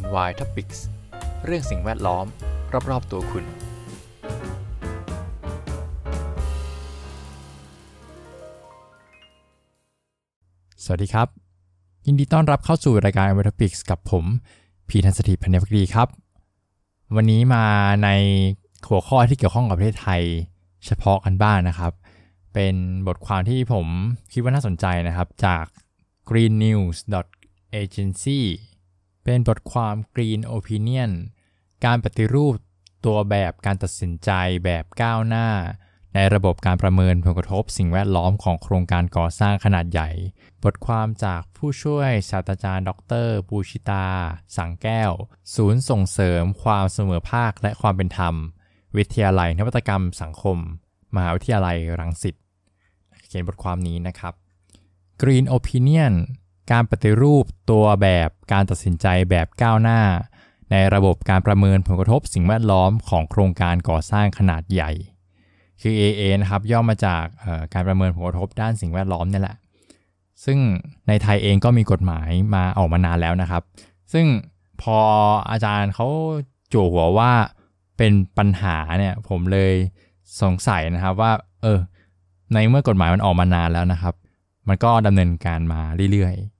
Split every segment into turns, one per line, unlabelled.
NY Topics เรื่องสิ่งแวดล้อม รอบๆตัวคุณ สวัสดีครับ ยินดีต้อนรับเข้าสู่รายการ NY Topics กับผม พีทันสถิตพันธ์พักดีครับ วันนี้มาในหัวข้อที่เกี่ยวข้องกับประเทศไทย เฉพาะกันบ้างนนะครับ เป็นบทความที่ผมคิดว่าน่าสนใจนะครับจาก greennews.agency เป็นบทความ Green Opinion การปฏิรูปตัวแบบการตัดสินใจแบบก้าวหน้า ในระบบการประเมินผลกระทบสิ่งแวดล้อมของโครงการก่อสร้างขนาดใหญ่ บทความจากผู้ช่วยศาสตราจารย์ ดรปูชิตา สังแก้ว ศูนย์ส่งเสริมความเสมอภาคและความเป็นธรรม วิทยาลัยนวัตกรรมสังคม มหาวิทยาลัยรังสิต เขียนบทความนี้นะครับ Green Opinion การปฏิรูปตัวแบบการตัดสินใจแบบก้าวหน้า ในระบบการประเมินผลกระทบสิ่งแวดล้อมของโครงการก่อสร้างขนาดใหญ่ คือ AA นะครับย่อมาจากการประเมินผลกระทบด้านสิ่งแวดล้อมนี่แหละ ซึ่งในไทยเองก็มีกฎหมายมาออกมานานแล้วนะครับ ซึ่งพออาจารย์เขาจู่หัวว่าเป็นปัญหาเนี่ยผมเลยสงสัยนะครับว่าเออในเมื่อกฎหมายมันออกมานานแล้วนะครับ มันก็ดำเนินการมาเรื่อยๆ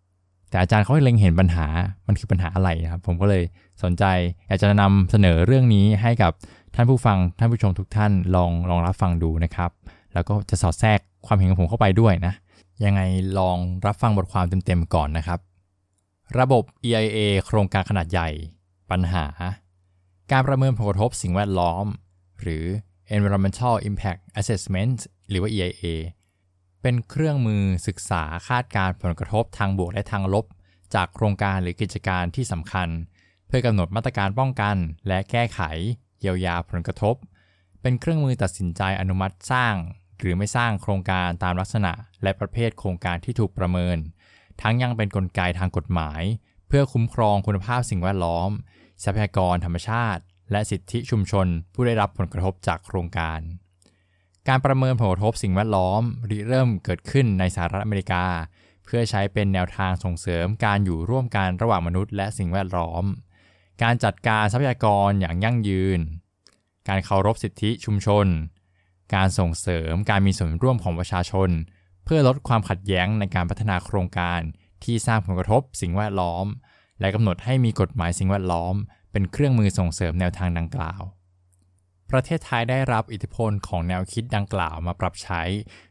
แต่อาจารย์เขาเล็งเห็นปัญหามันคือปัญหาอะไรนะครับ ผมก็เลยสนใจอยากจะนำเสนอเรื่องนี้ให้กับท่านผู้ฟังท่านผู้ชมทุกท่านลองลองรับฟังดูนะครับ แล้วก็จะสอดแทรกความเห็นของผมเข้าไปด้วยนะ ยังไงลองรับฟังบทความเต็มๆก่อนนะครับ ระบบ EIA โครงการขนาดใหญ่ ปัญหา การประเมินผลกระทบสิ่งแวดล้อม หรือ Environmental Impact Assessment หรือว่า EIA เป็นเครื่องมือศึกษาคาดการผลกระทบทางบวกและทางลบ จากโครงการหรือกิจการที่สำคัญ เพื่อกำหนดมาตรการป้องกัน และแก้ไข เยียวยาผลกระทบ เป็นเครื่องมือตัดสินใจอนุมัติสร้าง หรือไม่สร้างโครงการตามลักษณะ และประเภทโครงการที่ถูกประเมิน ทั้งยังเป็นนกลไกทางกฎหมาย เพื่อคุ้มครองคุณภาพสิ่งแวดล้อม ทรัพยากรธรรมชาติ และสิทธิชุมชน ผู้ได้รับผลกระทบจากโครงการ การประเมินผลกระทบสิ่งแวดล้อมริเริ่มเกิดขึ้นในสหรัฐอเมริกา เพื่อใช้เป็นแนวทางส่งเสริมการอยู่ร่วมกันระหว่างมนุษย์และสิ่งแวดล้อม การจัดการทรัพยากรอย่างยั่งยืน การเคารพสิทธิชุมชน การส่งเสริมการมีส่วนร่วมของประชาชน เพื่อลดความขัดแย้งในการพัฒนาโครงการที่สร้างผลกระทบสิ่งแวดล้อม และกำหนดให้มีกฎหมายสิ่งแวดล้อม เป็นเครื่องมือส่งเสริมแนวทางดังกล่าว ประเทศไทยได้รับอิทธิพลของแนวคิดดังกล่าวมาปรับใช้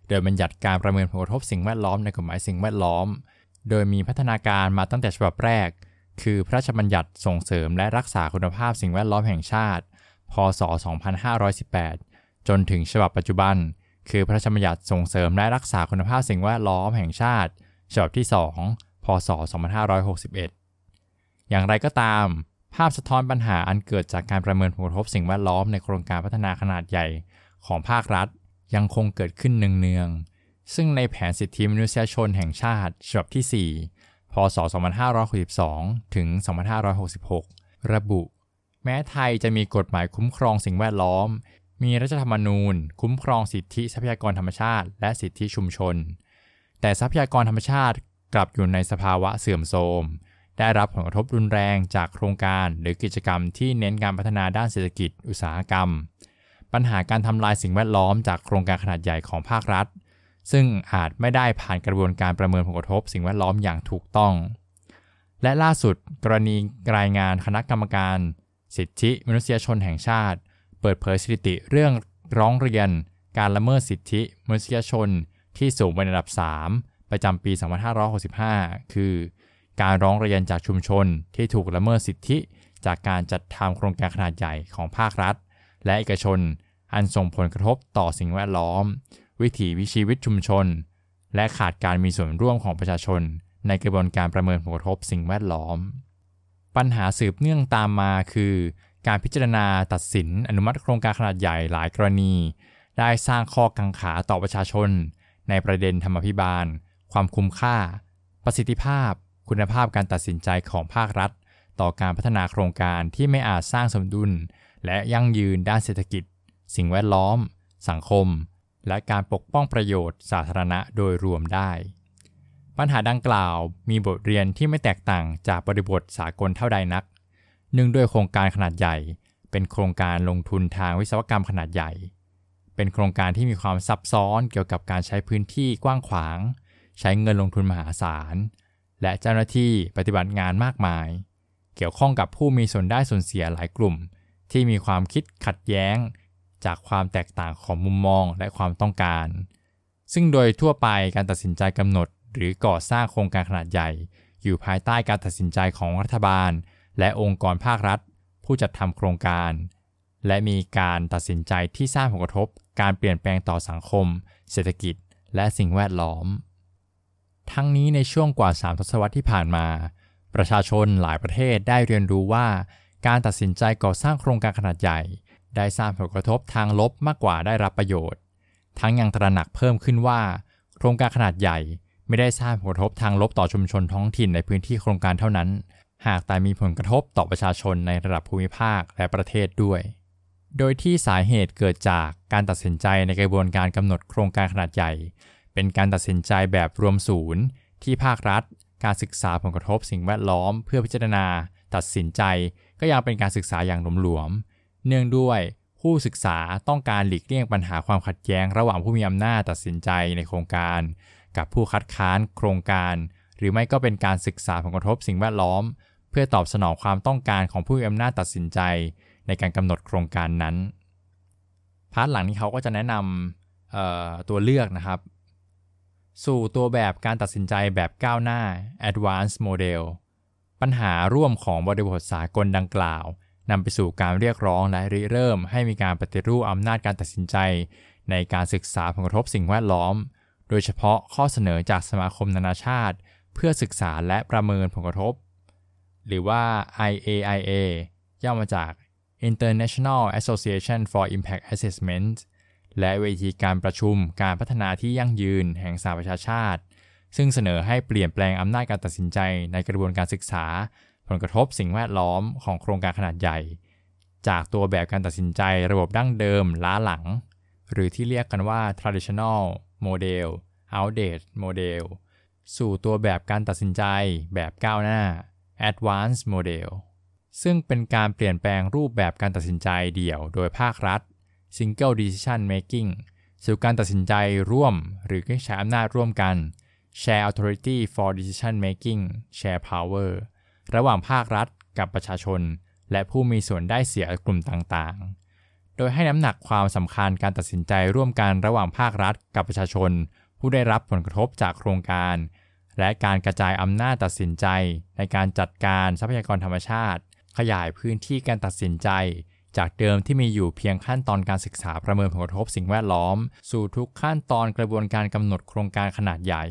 โดยบัญญัติการประเมินผลกระทบสิ่งแวดล้อมในกฎหมายสิ่งแวดล้อม โดยมีพัฒนาการมาตั้งแต่ฉบับแรก คือพระราชบัญญัติส่งเสริมและรักษาคุณภาพสิ่งแวดล้อมแห่งชาติ พศ 2518 จนถึงฉบับปัจจุบัน คือพระราชบัญญัติส่งเสริมและรักษาคุณภาพสิ่งแวดล้อมแห่งชาติ ฉบับที่ 2 พศ 2561 อย่างไรก็ตาม ภาพสะท้อนปัญหาอันเกิดจากการประเมินผลกระทบสิ่งแวดล้อมในโครงการพัฒนาขนาดใหญ่ของภาครัฐยังคงเกิดขึ้นเนืองๆ ซึ่งในแผนสิทธิมนุษยชนแห่งชาติฉบับที่ 4 พศ 2562 ถึง 2566 ระบุ แม้ไทยจะมีกฎหมายคุ้มครองสิ่งแวดล้อม มีรัฐธรรมนูญ คุ้มครองสิทธิทรัพยากรธรรมชาติ และสิทธิชุมชน แต่ทรัพยากรธรรมชาติกลับอยู่ในสภาวะเสื่อมโทรม ได้รับผลกระทบรุนแรงจากโครงการหรือกิจกรรมที่เน้นการพัฒนาด้านเศรษฐกิจอุตสาหกรรม ปัญหาการทำลายสิ่งแวดล้อมจากโครงการขนาดใหญ่ของภาครัฐ ซึ่งอาจไม่ได้ผ่านกระบวนการประเมินผลกระทบสิ่งแวดล้อมอย่างถูกต้อง และล่าสุดกรณีรายงานคณะกรรมการ สิทธิมนุษยชนแห่งชาติ เปิดเผยสถิติเรื่องร้องเรียน การละเมิดสิทธิมนุษยชน ที่สูงเป็นอันดับ 3 ประจำปี 2565 คือ การร้องเรียนจากชุมชนที่ถูกละเมิดสิทธิ จากการจัดทำโครงการขนาดใหญ่ของภาครัฐ และเอกชน อันส่งผลกระทบต่อสิ่งแวดล้อม วิถีวิชีวิตชุมชน และขาดการมีส่วนร่วมของประชาชน ในกระบวนการประเมินผลกระทบสิ่งแวดล้อม ปัญหาสืบเนื่องตามมาคือ การพิจารณาตัดสินอนุมัติโครงการขนาดใหญ่หลายกรณี ได้สร้างข้อกังขาต่อประชาชน ในประเด็นธรรมพิบาล ความคุ้มค่า ประสิทธิภาพ คุณภาพการตัดสินใจของภาครัฐ ต่อการพัฒนาโครงการที่ไม่อาจสร้างสมดุล และยั่งยืนด้านเศรษฐกิจ สิ่งแวดล้อม สังคม และการปกป้องประโยชน์สาธารณะโดยรวมได้ ปัญหาดังกล่าวมีบทเรียนที่ไม่แตกต่างจากบริบทสากลเท่าใดนักเนื่องด้วยโครงการขนาดใหญ่ เป็นโครงการลงทุนทางวิศวกรรมขนาดใหญ่ เป็นโครงการที่มีความซับซ้อนเกี่ยวกับการใช้พื้นที่กว้างขวาง ใช้เงินลงทุนมหาศาล และเจ้าหน้าที่ปฏิบัติงานมากมาย เกี่ยวข้องกับผู้มีส่วนได้ส่วนเสียหลายกลุ่ม ที่มีความคิดขัดแย้ง จากความแตกต่างของมุมมองและความต้องการ ซึ่งโดยทั่วไปการตัดสินใจกำหนด หรือก่อสร้างโครงการขนาดใหญ่ อยู่ภายใต้การตัดสินใจของรัฐบาล และองค์กรภาครัฐ ผู้จัดทำโครงการ และมีการตัดสินใจที่สร้างผลกระทบ การเปลี่ยนแปลงต่อสังคม เศรษฐกิจ และสิ่งแวดล้อม ทั้งนี้ในช่วงกว่า 3 ทศวรรษที่ผ่านมา ประชาชนหลายประเทศได้เรียนรู้ว่า การตัดสินใจก่อสร้างโครงการขนาดใหญ่ ได้สร้างผลกระทบทางลบมากกว่าได้รับประโยชน์ ทั้งยังตระหนักเพิ่มขึ้นว่า โครงการขนาดใหญ่ไม่ได้สร้างผลกระทบทางลบต่อชุมชนท้องถิ่นในพื้นที่โครงการเท่านั้น หากแต่มีผลกระทบต่อประชาชนในระดับภูมิภาคและประเทศด้วย โดยที่สาเหตุเกิดจากการตัดสินใจในกระบวนการกำหนดโครงการขนาดใหญ่ เป็นการตัดสินใจแบบรวมศูนย์ ที่ภาครัฐ การศึกษาผลกระทบสิ่งแวดล้อม เพื่อพิจารณา ตัดสินใจก็ยังเป็นการศึกษาอย่างหลวมๆ เนื่องด้วยผู้ศึกษาต้องการหลีกเลี่ยงปัญหาความขัดแย้ง ระหว่างผู้มีอำนาจตัดสินใจในโครงการ กับผู้คัดค้านโครงการ หรือไม่ก็เป็นการศึกษาผลกระทบสิ่งแวดล้อม เพื่อตอบสนองความต้องการของผู้มีอำนาจตัดสินใจ ในการกำหนดโครงการนั้นพาร์ทหลังนี้เขาก็จะแนะนำตัวเลือกนะครับ สู่ตัวแบบการตัดสินใจแบบก้าวหน้า advanced model ปัญหาร่วมของบริบทสากลดังกล่าวนำไปสู่การเรียกร้องและริเริ่ม ให้มีการปฏิรูปอำนาจการตัดสินใจ ในการศึกษาผลกระทบสิ่งแวดล้อม โดยเฉพาะข้อเสนอจากสมาคมนานาชาติ เพื่อศึกษาและประเมินผลกระทบ หรือว่า IAIA ย่อมาจาก International Association for Impact Assessment และเวทีการประชุมการพัฒนาที่ยั่งยืนแห่งสหประชาชาติ ซึ่งเสนอให้เปลี่ยนแปลงอำนาจการตัดสินใจในกระบวนการศึกษา ผลกระทบสิ่งแวดล้อมของโครงการขนาดใหญ่ จากตัวแบบการตัดสินใจระบบดั้งเดิมล้าหลัง หรือที่เรียกกันว่า traditional model outdated model สู่ตัวแบบการตัดสินใจแบบก้าวหน้า advanced model ซึ่งเป็นการเปลี่ยนแปลงรูปแบบการตัดสินใจเดี่ยวโดยภาครัฐ single decision making สู่การตัดสินใจร่วม หรือใช้อำนาจร่วมกัน share authority for decision making share power ระหว่างภาครัฐกับประชาชน และผู้มีส่วนได้เสียกลุ่มต่างๆ โดยให้น้ำหนักความสำคัญการตัดสินใจร่วมกันระหว่างภาครัฐกับประชาชน ผู้ได้รับผลกระทบจากโครงการ และการกระจายอำนาจตัดสินใจ ในการจัดการทรัพยากรธรรมชาติ ขยายพื้นที่การตัดสินใจ จากเดิมที่มีอยู่เพียงขั้นตอนการศึกษาประเมินผลกระทบสิ่งแวดล้อม สู่ทุกขั้นตอนกระบวนการกำหนดโครงการขนาดใหญ่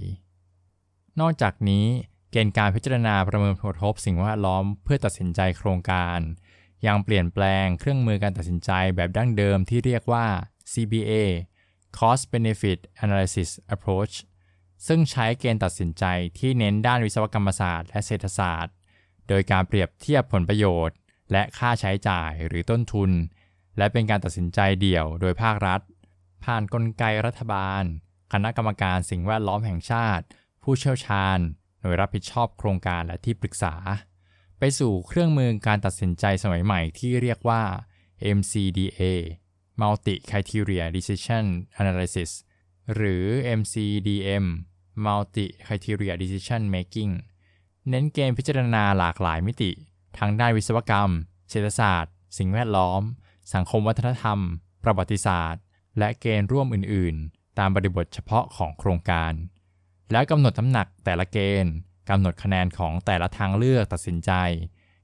นอกจากนี้ เกณฑ์การพิจารณาประเมินผลกระทบสิ่งแวดล้อม เพื่อตัดสินใจโครงการ ยังเปลี่ยนแปลงเครื่องมือการตัดสินใจแบบดั้งเดิมที่เรียกว่า CBA Cost Benefit Analysis Approach ซึ่งใช้เกณฑ์ตัดสินใจที่เน้นด้านวิศวกรรมศาสตร์และเศรษฐศาสตร์ โดยการเปรียบเทียบผลประโยชน์ และค่าใช้จ่ายหรือต้นทุน และเป็นการตัดสินใจเดี่ยวโดยภาครัฐ ผ่านนกลไกรัฐบาล คณะกรรมการสิ่งแวดล้อมแห่งชาติ ผู้เชี่ยวชาญ หน่วยรับผิดชอบโครงการและที่ปรึกษา ไปสู่เครื่องมือการตัดสินใจสมัยใหม่ที่เรียกว่า MCDA Multi Criteria Decision Analysis หรือ MCDM Multi Criteria Decision Making เน้นเกณฑ์พิจารณาหลากหลายมิติ ทั้งด้านวิศวกรรม เศรษฐศาสตร์ สิ่งแวดล้อม สังคมวัฒนธรรม ประวัติศาสตร์ และเกณฑ์ร่วมอื่น ๆ ตามบริบทเฉพาะของโครงการ แล้วกำหนดน้ำหนักแต่ละเกณฑ์กำหนดคะแนนของแต่ละทางเลือกตัดสินใจ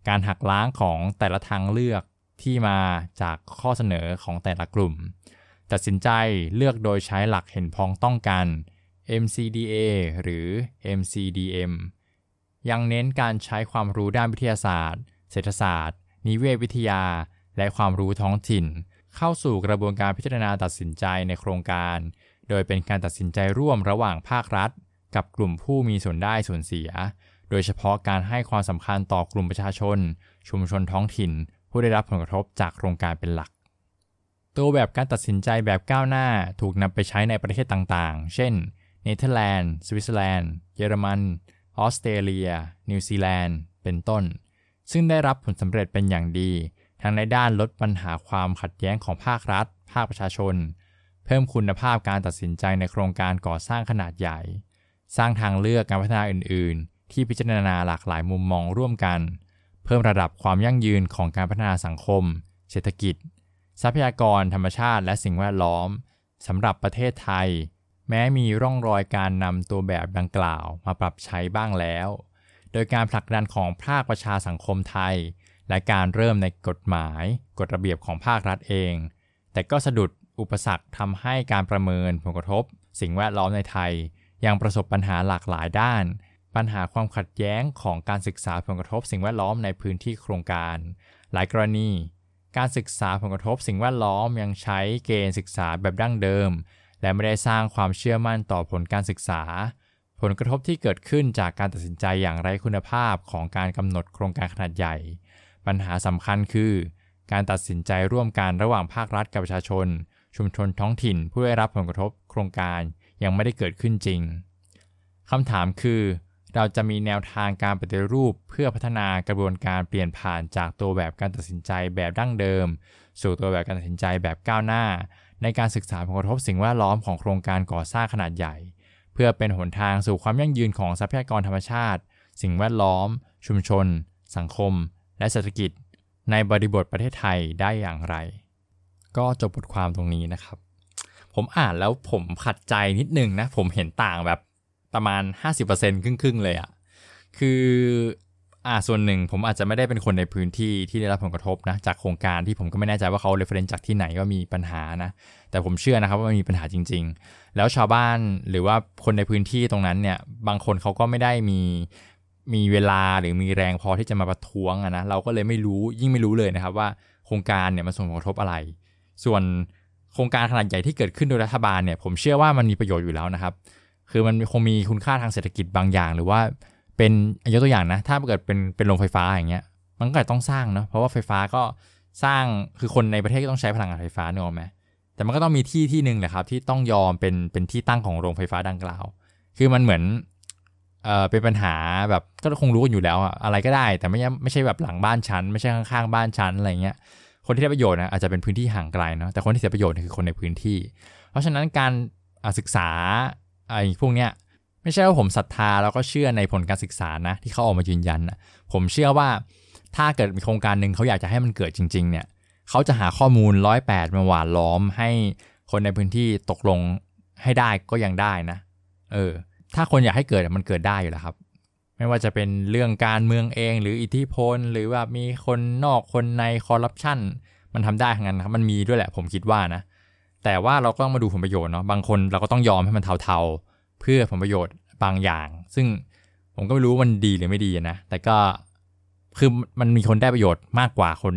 การหักล้างของแต่ละทางเลือกที่มาจากข้อเสนอของแต่ละกลุ่ม ตัดสินใจเลือกโดยใช้หลักเห็นพ้องต้องกัน MCDA หรือ MCDM ยังเน้นการใช้ความรู้ด้านวิทยาศาสตร์ เศรษฐศาสตร์ นิเวศวิทยา และความรู้ท้องถิ่น เข้าสู่กระบวนการพิจารณาตัดสินใจในโครงการ โดยเป็นการตัดสินใจร่วมระหว่างภาครัฐ กับกลุ่มผู้มีส่วนได้ส่วนเสีย โดยเฉพาะการให้ความสำคัญต่อกลุ่มประชาชน ชุมชนท้องถิ่น ผู้ได้รับผลกระทบจากโครงการเป็นหลักตัวแบบการตัดสินใจแบบก้าวหน้าถูกนำไปใช้ในประเทศต่างๆ เช่น เนเธอร์แลนด์ สวิตเซอร์แลนด์ เยอรมัน ออสเตรเลีย นิวซีแลนด์ เป็นต้น ซึ่งได้รับผลสำเร็จเป็นอย่างดี ทั้งในด้านลดปัญหาความขัดแย้งของภาครัฐ ภาคประชาชน เพิ่มคุณภาพการตัดสินใจในโครงการก่อสร้างขนาดใหญ่ สร้างทางเลือกการพัฒนาอื่น ๆ ที่พิจารณาหลากหลายมุมมองร่วมกัน เพิ่มระดับความยั่งยืนของการพัฒนาสังคม เศรษฐกิจ ทรัพยากรธรรมชาติ และสิ่งแวดล้อมสำหรับประเทศไทย แม้มีร่องรอยการนำตัวแบบดังกล่าวมาปรับใช้บ้างแล้ว โดยการผลักดันของภาคประชาสังคมไทย และการเริ่มในกฎหมาย กฎระเบียบของภาครัฐเอง แต่ก็สะดุดอุปสรรคทำให้การประเมินผลกระทบ สิ่งแวดล้อมในไทย ยังประสบปัญหาหลากหลายด้าน ปัญหาความขัดแย้งของการศึกษาผลกระทบ สิ่งแวดล้อมในพื้นที่โครงการ หลายกรณี การศึกษาผลกระทบ สิ่งแวดล้อมยังใช้เกณฑ์ศึกษาแบบดั้งเดิม และไม่ได้สร้างความเชื่อมั่นต่อผลการศึกษา ผลกระทบที่เกิดขึ้นจากการตัดสินใจอย่างไร้คุณภาพของการกำหนดโครงการขนาดใหญ่ ปัญหาสำคัญคือ การตัดสินใจร่วมกันระหว่างภาครัฐกับประชาชน ชุมชนท้องถิ่นผู้ได้รับผลกระทบโครงการยังไม่ได้เกิดขึ้นจริงคำถามคือเราจะมีแนวทางการปฏิรูปเพื่อพัฒนากระบวนการเปลี่ยนผ่านจากตัวแบบการตัดสินใจแบบดั้งเดิม สู่ตัวแบบการตัดสินใจแบบก้าวหน้า ในการศึกษาผลกระทบสิ่งแวดล้อมของโครงการก่อสร้างขนาดใหญ่ เพื่อเป็นหนทางสู่ความยั่งยืนของทรัพยากรธรรมชาติ สิ่งแวดล้อม ชุมชน สังคม และเศรษฐกิจ ในบริบทประเทศไทยได้อย่างไร ก็จบบทความตรงนี้นะครับ ผมอ่านแล้วผมขัดใจนิดนึงนะ ผมเห็นต่างแบบประมาณ 50%ครึ่งๆเลยอะ่ะคือ อ่าส่วนหนึ่งผมอาจจะไม่ได้เป็นคนในพื้นที่ที่ได้รับผลกระทบนะจากโครงการที่ผมก็ไม่แน่ใจว่าเขาเรฟเฟรนจากที่ไหนก็มีปัญหานะ แต่ผมเชื่อนะครับว่ามันมีปัญหาจริง ๆ แล้วชาวบ้านหรือว่าคนในพื้นที่ตรงนั้นเนี่ยบางคนเขาก็ไม่ได้มีมีเวลาหรือมีแรงพอที่จะมาประท้วงนะเราก็เลยไม่รู้ยิ่งไม่รู้เลยนะครับว่าโครงการเนี่ยมันส่งผลกระทบอะไร ส่วนโครงการขนาดใหญ่ที่เกิดขึ้นโดยรัฐบาลเนี่ยผมเชื่อว่ามันมีประโยชน์อยู่แล้วนะครับ คือมันคงมีคุณค่าทางเศรษฐกิจบางอย่าง หรือว่า เป็นยกตัวอย่างนะ ถ้าเกิดเป็นเป็นโรงไฟฟ้าอย่างเงี้ย มันก็ต้องสร้างเนาะเพราะว่าไฟฟ้าก็สร้างคือคนในประเทศก็ต้องใช้พลังงานไฟฟ้าเนอะไหมแต่มันก็ต้องมีที่ที่หนึ่งแหละครับ ที่ต้องยอมเป็นเป็นที่ตั้งของโรงไฟฟ้าดังกล่าว คือมันเหมือนเออเป็นปัญหาแบบก็คงรู้กันอยู่แล้วอะอะไรก็ได้ แต่ไม่ไม่ใช่แบบหลังบ้านชั้น ไม่ใช่ข้างๆบ้านชั้นอะไรเงี้ยคนที่ได้ประโยชน์นะอาจจะเป็นพื้นที่ห่างไกลเนาะแต่คนที่เสียประโยชน์คือคนในพื้นที่ เพราะฉะนั้นการศึกษาไอ้พวกเนี้ย ไม่ใช่ว่าผมศรัทธาแล้วก็เชื่อในผลการศึกษานะ ที่เขาออกมายืนยันนะผมเชื่อว่าถ้าเกิดมีโครงการหนึ่งเขาอยากจะให้มันเกิดจริง ๆ เนี่ยเขาจะหาข้อมูลร้อยแปดมาหวานล้อมให้คนในพื้นที่ตกลงให้ได้ก็ยังได้นะ เออ ถ้าคนอยากให้เกิดมันเกิดได้อยู่แล้วครับ ไม่ว่าจะเป็นเรื่องการเมืองเอง หรืออิทธิพล หรือว่ามีคนนอกคนในคอร์รัปชันมันทำได้ทั้งนั้นครับ มันมีด้วยแหละผมคิดว่านะ แต่ว่าเราก็ต้องมาดูผลประโยชน์เนาะ บางคนเราก็ต้องยอมให้มันเทาๆ เพื่อผลประโยชน์บางอย่าง ซึ่งผมก็ไม่รู้มันดีหรือไม่ดีนะ แต่ก็คือมันมีคนได้ประโยชน์มากกว่าคน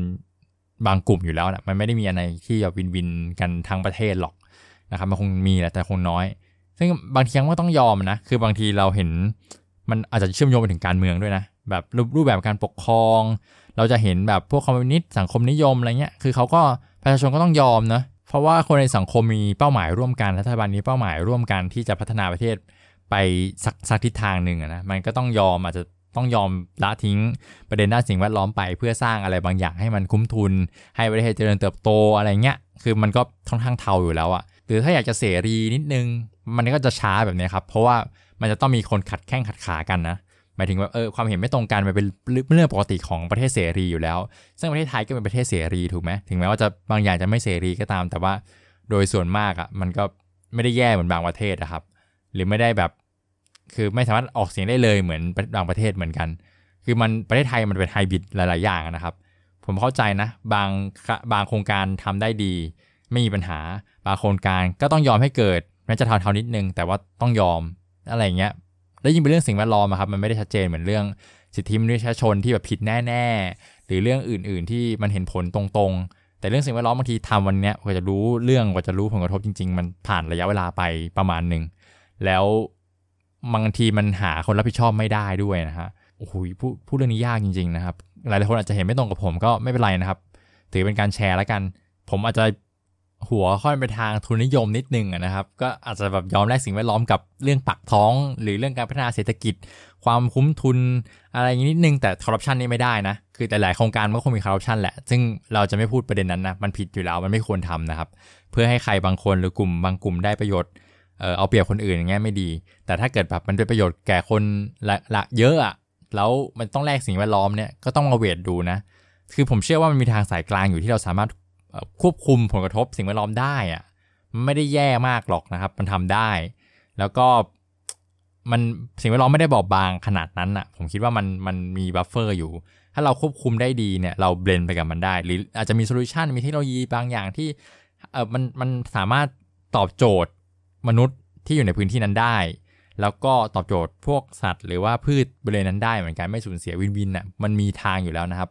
บางกลุ่มอยู่แล้วนะมันไม่ได้มีอะไรที่จะวินวินกันทั้งประเทศหรอกนะครับ มันคงมีแหละแต่คงน้อย ซึ่งบางทีก็ต้องยอมนะ คือบางทีเราเห็นมันอาจจะเชื่อมโยงไปถึงการเมืองด้วยนะ แบบรูปแบบการปกครอง เราจะเห็นแบบพวกคอมมิวนิสต์สังคมนิยมอะไรเงี้ย คือเขาก็ประชาชนก็ต้องยอมนะ เพราะว่าคนในสังคมมีเป้าหมายร่วมกันรัฐบาลนี้เป้าหมายร่วมกันที่จะพัฒนาประเทศไปสักสักทิศทางหนึ่งนะมันก็ต้องยอมอาจจะต้องยอมละทิ้งประเด็นด้านสิ่งแวดล้อมไป เพื่อสร้างอะไรบางอย่างให้มันคุ้มทุน ให้ประเทศเจริญเติบโตอะไรเงี้ยคือมันก็ค่อนข้างเทาอยู่แล้วอะหรือถ้าอยากจะเสรีนิดนึง มันก็จะช้าแบบนี้ครับ เพราะว่ามันจะต้องมีคนขัดแข้งขัดขากันนะ หมายถึงว่าเออความเห็นไม่ตรงกันมันเป็นเรื่องปกติของประเทศเสรีอยู่แล้ว ซึ่งประเทศไทยก็เป็นประเทศเสรีถูกไหมถึงแม้ว่าจะบางอย่างจะไม่เสรีก็ตาม แต่ว่าโดยส่วนมากอะ่ะมันก็ไม่ได้แย่เหมือนบางประเทศนะครับ หรือไม่ได้แบบคือไม่สามารถออกเสียงได้เลยเหมือนบางประเทศเหมือนกัน คือมันประเทศไทยมันเป็นไฮบริดหลาย ๆ อย่างนะครับ ผมเข้าใจนะ บางบางโครงการทำได้ดี ไม่มีปัญหา บางโครงการก็ต้องยอมให้เกิดแม้จะเท่าๆนิดนึง แต่ว่าต้องยอมอะไรเงี้ย แล้ยิ่งเป็นเรื่องสิ่งแวดล้อมครับมันไม่ได้ชัดเจนเหมือนเรื่องสิทธิมนุษยชนที่แบบผิดแน่ ๆ หรือเรื่องอื่น ๆ ที่มันเห็นผลตรงๆ แต่เรื่องสิ่งแวดล้อมบางทีทำวันเนี้ยกว่าจะรู้เรื่องกว่าจะรู้ผลกระทบจริง ๆ มันผ่านระยะเวลาไปประมาณหนึ่งแล้วบางทีมันหาคนรับผิดชอบไม่ได้ด้วยนะฮะโอ้โหพูดพูดเรื่องนี้ยากจริง ๆ นะครับ หลายๆคนอาจจะเห็นไม่ตรงกับผมก็ไม่เป็นไรนะครับ ถือเป็นการแชร์แล้วกัน ผมอาจจะ หัวค่อนไปทางทุนนิยมนิดนึงนะครับ ก็อาจจะแบบยอมแลกสิ่งแวดล้อมกับเรื่องปักท้อง หรือเรื่องการพัฒนาเศรษฐกิจ ความคุ้มทุนอะไรอย่างนี้นิดนึงแต่คอร์รัปชันนี่ไม่ได้นะ คือแต่หลายโครงการมันก็คงมีคอร์รัปชันแหละ ซึ่งเราจะไม่พูดประเด็นนั้นนะ มันผิดอยู่แล้วมันไม่ควรทำนะครับ เพื่อให้ใครบางคนหรือกลุ่มบางกลุ่มได้ประโยชน์เออเอาเปรียบคนอื่นอย่างเงี้ยไม่ดี แต่ถ้าเกิดแบบมันเป็นประโยชน์แก่คนละละเยอะอะแล้วมันต้องแลกสิ่งแวดล้อมเนี่ยก็ต้องมา weight ดูนะคือผมเชื่อว่ามันมีทางสายกลางอยู่ที่เราสามารถ ควบคุมผลกระทบสิ่งแวดล้อมได้อะไม่ได้แย่มากหรอกนะครับ มันทำได้ แล้วก็มันสิ่งแวดล้อมไม่ได้บอบบางขนาดนั้นอะผมคิดว่ามันมันมี buffer อยู่ ถ้าเราควบคุมได้ดีเนี่ยเรา blend ไปกับมันได้ หรืออาจจะมี solution มีเทคโนโลยีบางอย่างที่เออมันมันสามารถตอบโจทย์มนุษย์ที่อยู่ในพื้นที่นั้นได้ แล้วก็ตอบโจทย์พวกสัตว์ หรือว่าพืชบริเวณนั้นได้เหมือนกันไม่สูญเสียวินวินอะมันมีทางอยู่แล้วนะครับ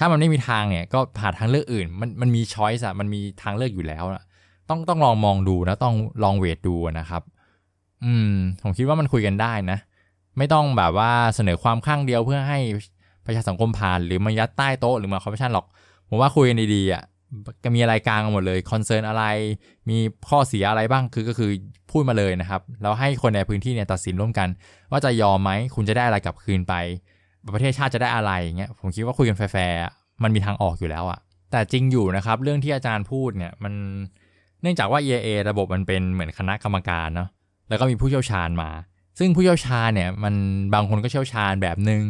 ถ้ามันไม่มีทางเนี่ยก็หาทางเลือกอื่น มันมันมีช้อยส์อะมันมีทางเลือกอยู่แล้วอะต้องต้องลองมองดูนะต้องลองเวทดูนะครับ อืม ผมคิดว่ามันคุยกันได้นะ ไม่ต้องแบบว่าเสนอความข้างเดียวเพื่อให้ประชาสังคมผ่าน หรือมายัดใต้โต๊ะหรือมาคอร์รัปชันหรอก ผมว่าคุยกันดีๆอะก็มีอะไรกลางหมดเลย concern อะไร มีข้อเสียอะไรบ้างคือก็คือพูดมาเลยนะครับ แล้วให้คนในพื้นที่เนี่ยตัดสินร่วมกัน ว่าจะยอมไหมคุณจะได้อะไรกลับคืนไป ประเทศชาติจะได้อะไรเงี้ยผมคิดว่าคุยกันแฟร์มันมีทางออกอยู่แล้วอะแต่จริงอยู่นะครับ เรื่องที่อาจารย์พูดเนี่ยมันเนื่องจากว่า EIA ระบบมันเป็นเหมือนคณะกรรมการเนาะแล้วก็มีผู้เชี่ยวชาญมา ซึ่งผู้เชี่ยวชาญเนี่ยมันบางคนก็เชี่ยวชาญแบบหนึง่ง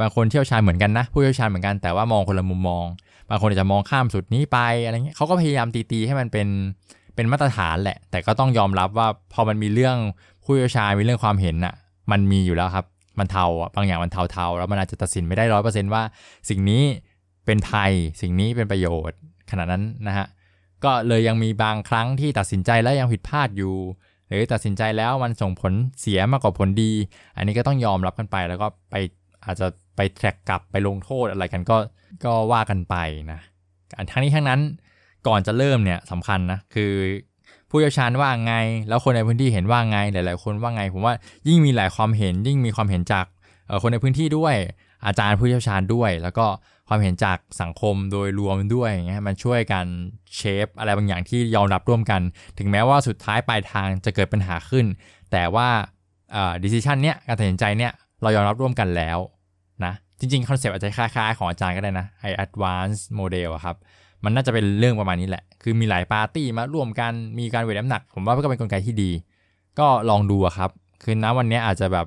บางคนเชี่ยวชาญเหมือนกันนะ ผู้เชี่ยวชาญเหมือนกันแต่ว่ามองคนละมุมมอง บางคนอาจจะมองข้ามสุดนี้ไปอะไรเงี้ยเขาก็พยายามตีๆให้มันเป็นเป็นมาตรฐานแหละ แต่ก็ต้องยอมรับว่าพอมันมีเรื่องผู้เชี่ยวชาญมีเรื่องความเห็นอะมันมีอยู่แล้วครับ มันเทาอะบางอย่างมันเทาๆ แล้วมันอาจจะตัดสินไม่ได้ร้อยเปอร์เซนต์ว่า สิ่งนี้เป็นภัยสิ่งนี้เป็นประโยชน์ขนาดนั้นนะฮะก็เลยยังมีบางครั้งที่ตัดสินใจแล้วยังผิดพลาดอยู่ หรือตัดสินใจแล้วมันส่งผลเสียมากกว่าผลดี อันนี้ก็ต้องยอมรับกันไป แล้วก็ไปอาจจะไปแทร็กกลับไปลงโทษอะไรกันก็ก็ว่ากันไปนะทั้งนี้ทั้งนั้นก่อนจะเริ่มเนี่ยสำคัญนะคือ ผู้เชี่ยวชาญว่าไง แล้วคนในพื้นที่เห็นว่าไง หลาย ๆ คนว่าไง ผมว่ายิ่งมีหลายความเห็น ยิ่งมีความเห็นจากคนในพื้นที่ด้วย อาจารย์ผู้เชี่ยวชาญด้วย แล้วก็ความเห็นจากสังคมโดยรวมด้วยอย่างเงี้ยมันช่วยกันเชฟอะไรบางอย่างที่ยอมรับร่วมกัน ถึงแม้ว่าสุดท้ายปลายทางจะเกิดปัญหาขึ้น แต่ว่า decision เนี้ยการตัดสินใจเนี้ยเรายอมรับร่วมกันแล้วนะจริงๆ concept อาจจะคล้ายๆ ของอาจารย์ก็ได้นะไอ advanced model อะครับ มันน่าจะเป็นเรื่องประมาณนี้แหละ คือมีหลายปาร์ตี้มาร่วมกัน มีการ weight น้ำหนัก ผมว่าก็เป็นกลไกที่ดี ก็ลองดูครับ คือณวันนี้อาจจะแบบ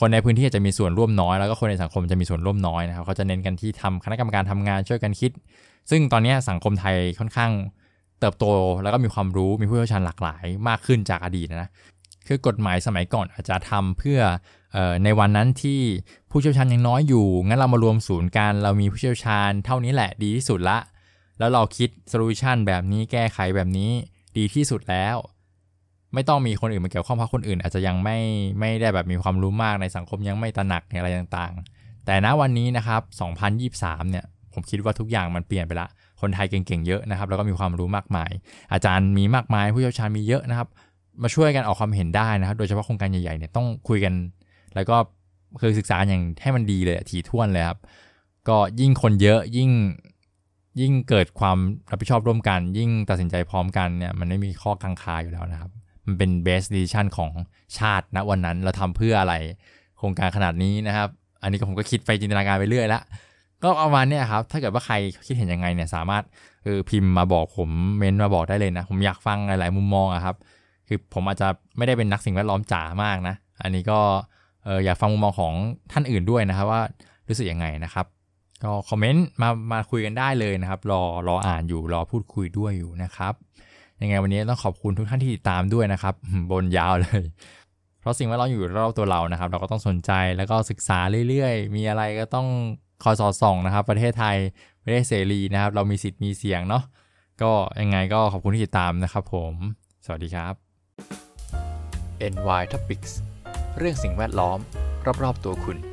คนในพื้นที่จะมีส่วนร่วมน้อย แล้วก็คนในสังคมจะมีส่วนร่วมน้อยนะครับเขาจะเน้นกันที่ทำคณะกรรมการทำงานช่วยกันคิด ซึ่งตอนนี้สังคมไทยค่อนข้างเติบโตแล้วก็มีความรู้มีผู้เชี่ยวชาญหลากหลายมากขึ้นจากอดีตนะคือกฎหมายสมัยก่อนอาจจะทำเพื่อในวันนั้นที่ผู้เชี่ยวชาญยังน้อยอยู่งั้นเรามารวมศูนย์กันเรามีผู้เชี่ยวชาญเท่านี้แหละดีที่สุดละ แล้วเราคิดโซลูชันแบบนี้แก้ไขแบบนี้ดีที่สุดแล้ว ไม่ต้องมีคนอื่นมาเกี่ยวข้องเพราะคนอื่น อาจจะยังไม่ไม่ได้แบบมีความรู้มากในสังคมยังไม่ตระหนักในอะไรต่างๆ แต่ณวันนี้นะครับ 2023 เนี่ยผมคิดว่าทุกอย่างมันเปลี่ยนไปละ คนไทยเก่งๆเยอะนะครับ แล้วก็มีความรู้มากมาย อาจารย์มีมากมาย ผู้เชี่ยวชาญมีเยอะนะครับ มาช่วยกันออกความเห็นได้นะครับ โดยเฉพาะโครงการใหญ่ๆเนี่ยต้องคุยกัน แล้วก็คือศึกษาอย่างให้มันดีเลยถี่ถ้วนเลยครับ ก็ยิ่งคนเยอะยิ่ง ยิ่งเกิดความรับผิดชอบร่วมกัน ยิ่งตัดสินใจพร้อมกันเนี่ยมันไม่มีข้อกังคาอยู่แล้วนะครับ มันเป็น best decision ของชาติณวันนั้นเราทำเพื่ออะไร โครงการขนาดนี้นะครับ อันนี้ผมก็คิดไปจินตนาการไปเรื่อยล้วก็ประมาณนี้ครับ ถ้าเกิดว่าใครคิดเห็นยังไงเนี่ยสามารถคือพิมพ์มาบอกผมเมนมาบอกได้เลยนะ ผมอยากฟังหลายๆมุมมองอะครับ คือผมอาจจะไม่ได้เป็นนักสิ่งแวดล้อมจ๋ามากนะ อันนี้ก็เอออยากฟังมุมมองของท่านอื่นด้วยนะครับว่ารู้สึกยังไงนะครับ ก็คอมเมนต์มามาคุยกันได้เลยนะครับ รอรออ่านอยู่รอพูดคุยด้วยอยู่นะครับ ยังไงวันนี้ต้องขอบคุณทุกท่านที่ติดตามด้วยนะครับ บนยาวเลย เพราะสิ่งแวดล้อมอยู่รอบตัวเรานะครับ เราก็ต้องสนใจแล้วก็ศึกษาเรื่อยๆ มีอะไรก็ต้องคอยสอดส่องนะครับ ประเทศไทยประเทศเสรีนะครับ เรามีสิทธิ์มีเสียงเนาะก็ยังไงก็ขอบคุณที่ติดตามนะครับ ผม สวัสดีครับ
NY Topics เรื่องสิ่งแวดล้อม รอบๆตัวคุณ